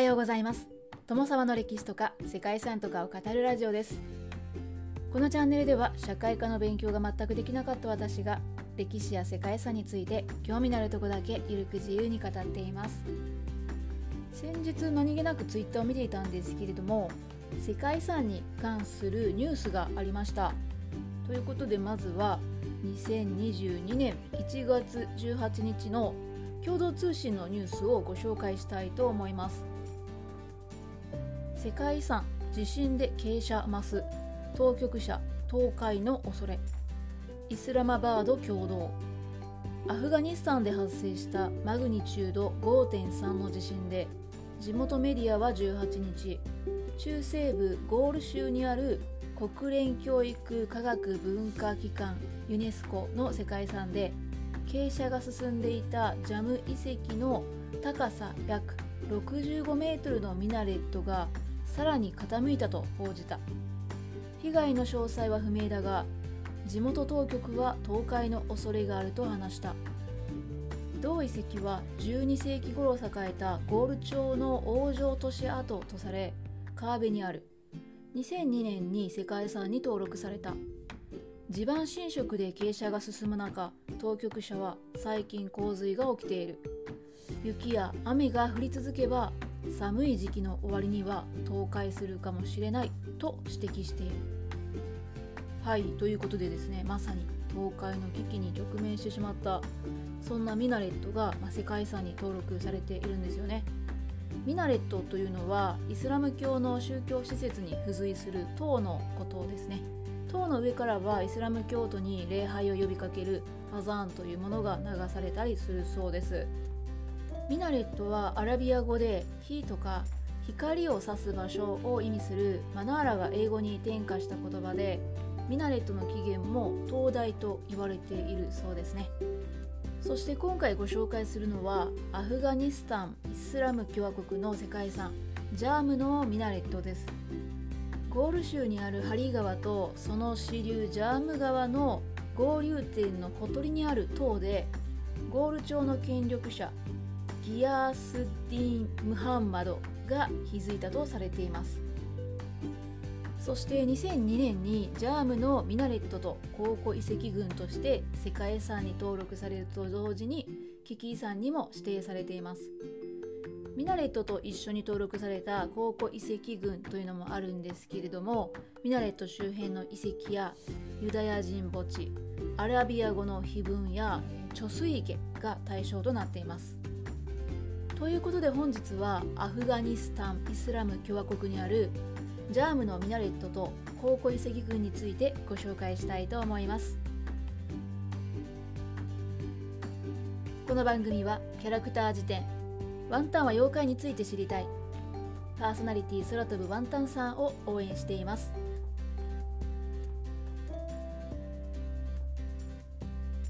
はようございます。友沢の歴史とか世界遺産とかを語るラジオです。このチャンネルでは社会科の勉強が全くできなかった私が歴史や世界遺産について興味のあるとこだけゆるく自由に語っています。先日何気なくツイッターを見ていたんですけれども世界遺産に関するニュースがありました。ということでまずは2022年1月18日の共同通信のニュースをご紹介したいと思います。世界遺産地震で傾斜増す。当局者倒壊の恐れ。イスラマバード共同。アフガニスタンで発生したマグニチュード5.3の地震で地元メディアは18日中西部ゴール州にある国連教育科学文化機関ユネスコの世界遺産で傾斜が進んでいたジャム遺跡の高さ約65メートルのミナレットがさらに傾いたと報じた。被害の詳細は不明だが地元当局は倒壊の恐れがあると話した。同遺跡は12世紀頃栄えたゴール町の王城都市跡とされ川辺にある。2002年に世界遺産に登録された。地盤侵食で傾斜が進む中当局者は最近洪水が起きている。雪や雨が降り続けば寒い時期の終わりには倒壊するかもしれないと指摘している。はいということでですねまさに倒壊の危機に直面してしまったそんなミナレットが、ま世界遺産に登録されているんですよね。ミナレットというのはイスラム教の宗教施設に付随する塔のことですね。塔の上からはイスラム教徒に礼拝を呼びかけるアザーンというものが流されたりするそうです。ミナレットはアラビア語で火とか光を指す場所を意味するマナーラが英語に転化した言葉でミナレットの起源も灯台と言われているそうですね。そして今回ご紹介するのはアフガニスタンイスラム共和国の世界遺産ジャームのミナレットです。ゴール州にあるハリー川とその支流ジャーム川の合流点のほとりにある塔でゴール町の権力者ギアースディーン・ムハンマドが築いたとされています。そして2002年にジャームのミナレットと考古遺跡群として世界遺産に登録されると同時に危機遺産にも指定されています。ミナレットと一緒に登録された考古遺跡群というのもあるんですけれどもミナレット周辺の遺跡やユダヤ人墓地アラビア語の碑文や貯水池が対象となっています。ということで本日はアフガニスタン・イスラム共和国にあるジャームのミナレットと考古遺跡群についてご紹介したいと思います。この番組はキャラクター辞典ワンタンは妖怪について知りたいパーソナリティ空飛ぶワンタンさんを応援しています。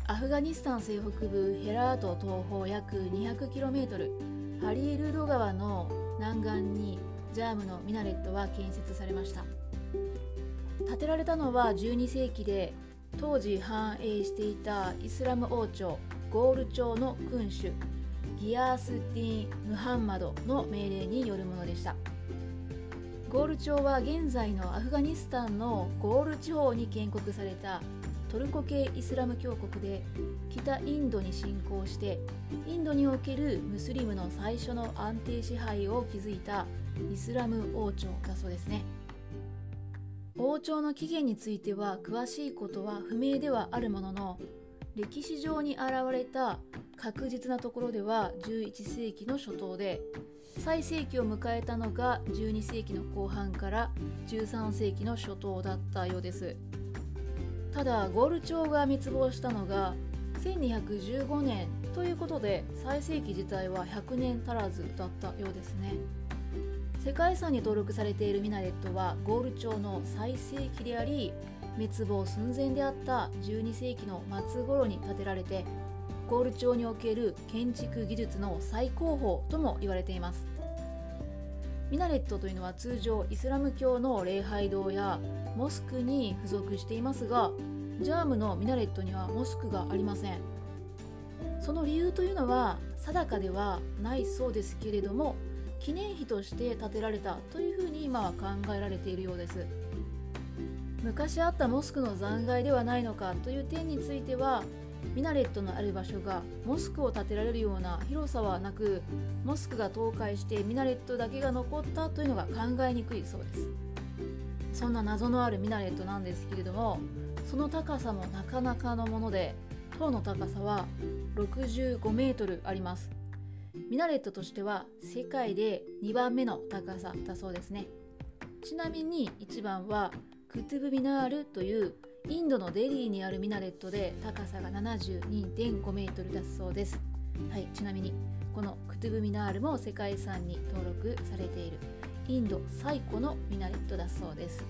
アフガニスタン西北部ヘラート東方約 200km ハリールード川の南岸にジャームのミナレットは建設されました。建てられたのは12世紀で当時繁栄していたイスラム王朝ゴール朝の君主ギアースディン・ムハンマドの命令によるものでした。ゴール朝は現在のアフガニスタンのゴール地方に建国されたトルコ系イスラム教国で北インドに侵攻してインドにおけるムスリムの最初の安定支配を築いたイスラム王朝だそうですね。王朝の起源については詳しいことは不明ではあるものの歴史上に現れた確実なところでは11世紀の初頭で最盛期を迎えたのが12世紀の後半から13世紀の初頭だったようです。ただゴール朝が滅亡したのが1215年ということで最盛期自体は100年足らずだったようですね。世界遺産に登録されているミナレットはゴール朝の最盛期であり滅亡寸前であった12世紀の末頃に建てられてゴール朝における建築技術の最高峰とも言われています。ミナレットというのは通常イスラム教の礼拝堂やモスクに付属していますがジャームのミナレットにはモスクがありません。その理由というのは定かではないそうですけれども記念碑として建てられたというふうに今は考えられているようです。昔あったモスクの残骸ではないのかという点についてはミナレットのある場所がモスクを建てられるような広さはなくモスクが倒壊してミナレットだけが残ったというのが考えにくいそうです。そんな謎のあるミナレットなんですけれどもその高さもなかなかのもので塔の高さは65メートルありますミナレットとしては世界で2番目の高さだそうですねちなみに1番はクトゥブミナールというインドのデリーにあるミナレットで高さが72.5メートルだそうです。はい、ちなみにこのクトゥブミナールも世界遺産に登録されているインド最古のミナレットだそうです。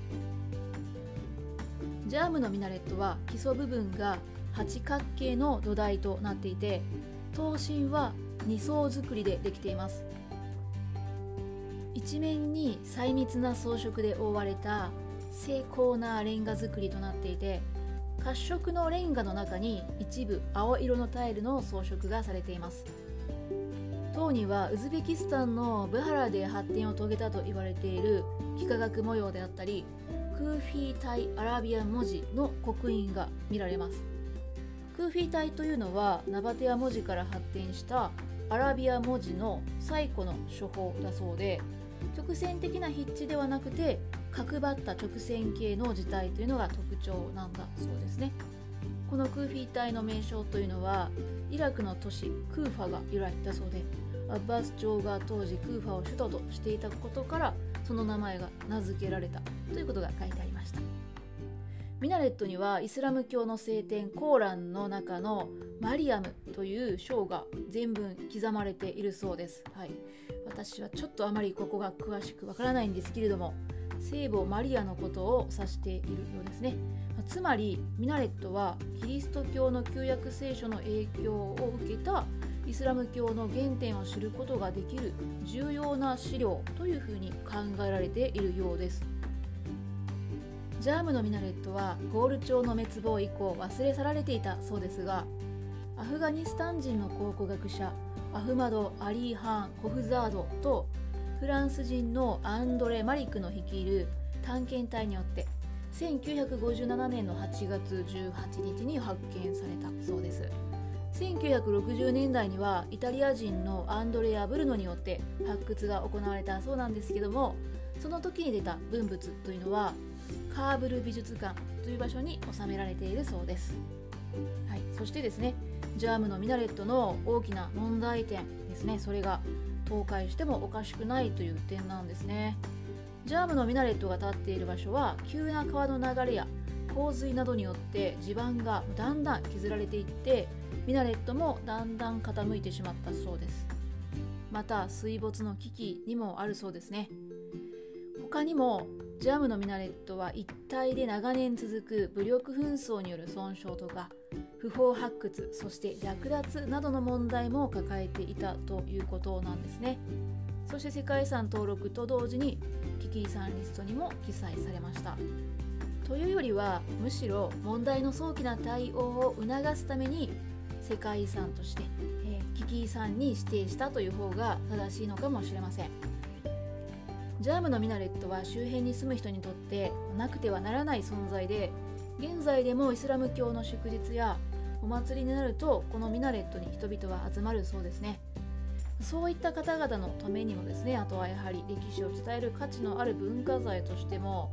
ジャームのミナレットは基礎部分が八角形の土台となっていて刀身は2層作りでできています。一面に細密な装飾で覆われた精巧なレンガ造りとなっていて褐色のレンガの中に一部青色のタイルの装飾がされています。塔にはウズベキスタンのブハラで発展を遂げたと言われている幾何学模様であったりクーフィータイアラビア文字の刻印が見られます。クーフィータイというのはナバテア文字から発展したアラビア文字の最古の処方だそうで曲線的な筆致ではなくて角張った直線形の字体というのが特徴なんだそうですね。このクーフィー体の名称というのはイラクの都市クーファが由来だそうでアッバス朝が当時クーファを首都としていたことからその名前が名付けられたということが書いてありました。ミナレットにはイスラム教の聖典コーランの中のマリアムという章が全文刻まれているそうです、はい、私はちょっとあまりここが詳しくわからないんですけれども聖母マリアのことを指しているようですね。つまりミナレットはキリスト教の旧約聖書の影響を受けたイスラム教の原点を知ることができる重要な資料というふうに考えられているようです。ジャームのミナレットはゴール朝の滅亡以降忘れ去られていたそうですがアフガニスタン人の考古学者アフマド・アリー・ハン・コフザードとフランス人のアンドレ・マリクの率いる探検隊によって1957年の8月18日に発見されたそうです。1960年代にはイタリア人のアンドレア・ブルノによって発掘が行われたそうなんですけどもその時に出た文物というのはカーブル美術館という場所に収められているそうです、はい、そしてですねジャームのミナレットの大きな問題点ですね。それが倒壊してもおかしくないという点なんですね。ジャームのミナレットが立っている場所は急な川の流れや洪水などによって地盤がだんだん削られていってミナレットもだんだん傾いてしまったそうです。また水没の危機にもあるそうですね。他にもジャムのミナレットは一体で長年続く武力紛争による損傷とか不法発掘そして略奪などの問題も抱えていたということなんですね。そして世界遺産登録と同時に危機遺産リストにも記載されました。というよりはむしろ問題の早期な対応を促すために世界遺産として、えー、危機遺産に指定したという方が正しいのかもしれません。ジャームのミナレットは周辺に住む人にとってなくてはならない存在で現在でもイスラム教の祝日やお祭りになるとこのミナレットに人々は集まるそうですね。そういった方々のためにもですねあとはやはり歴史を伝える価値のある文化財としても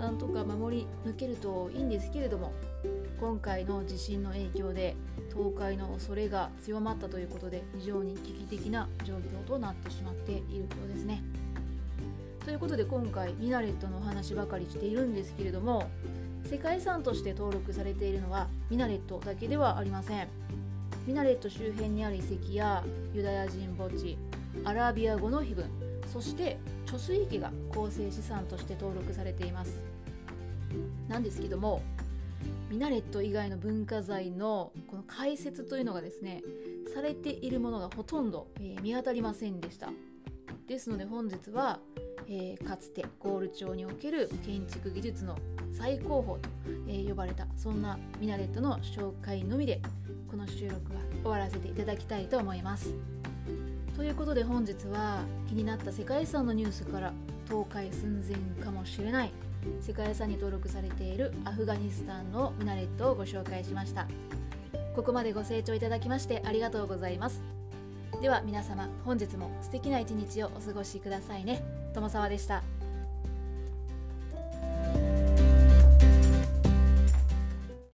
なんとか守り抜けるといいんですけれども今回の地震の影響で倒壊の恐れが強まったということで非常に危機的な状況となってしまっているようですね。ということで今回ミナレットのお話ばかりしているんですけれども世界遺産として登録されているのはミナレットだけではありませんミナレット周辺にある遺跡やユダヤ人墓地アラビア語の碑文そして貯水池が構成資産として登録されていますなんですけどもミナレット以外の文化財のこの解説というのがですねされているものがほとんど、えー、見当たりませんでしたですので本日はえー、かつてゴール町における建築技術の最高峰と、えー、呼ばれたそんなミナレットの紹介のみでこの収録は終わらせていただきたいと思います。ということで本日は気になった世界遺産のニュースから倒壊寸前かもしれない世界遺産に登録されているアフガニスタンのミナレットをご紹介しました。ここまでご清聴いただきましてありがとうございます。では皆様本日も素敵な一日をお過ごしくださいね。友沢でした。